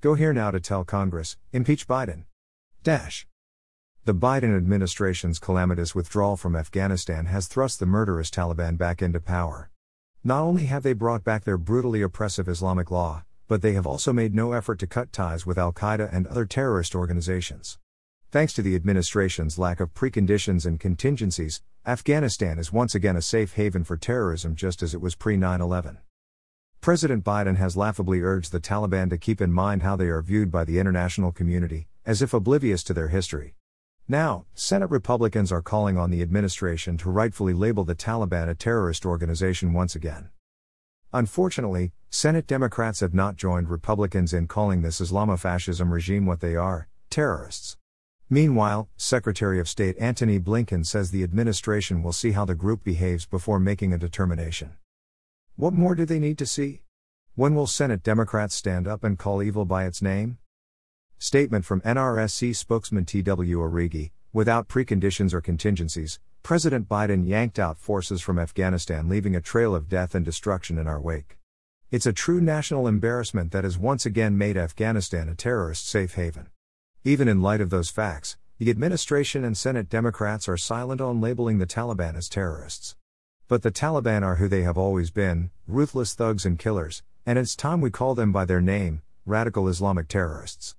Go here now to tell Congress, impeach Biden. Dash. The Biden administration's calamitous withdrawal from Afghanistan has thrust the murderous Taliban back into power. Not only have they brought back their brutally oppressive Islamic law, but they have also made no effort to cut ties with Al Qaeda and other terrorist organizations. Thanks to the administration's lack of preconditions and contingencies, Afghanistan is once again a safe haven for terrorism just as it was pre 9 11. President Biden has laughably urged the Taliban to keep in mind how they are viewed by the international community, as if oblivious to their history. Now, Senate Republicans are calling on the administration to rightfully label the Taliban a terrorist organization once again. Unfortunately, Senate Democrats have not joined Republicans in calling this Islamofascism regime what they are terrorists. Meanwhile, Secretary of State Antony Blinken says the administration will see how the group behaves before making a determination. What more do they need to see? When will Senate Democrats stand up and call evil by its name? Statement from NRSC spokesman T.W. Arrighi Without preconditions or contingencies, President Biden yanked out forces from Afghanistan, leaving a trail of death and destruction in our wake. It's a true national embarrassment that has once again made Afghanistan a terrorist safe haven. Even in light of those facts, the administration and Senate Democrats are silent on labeling the Taliban as terrorists. But the Taliban are who they have always been ruthless thugs and killers, and it's time we call them by their name radical Islamic terrorists.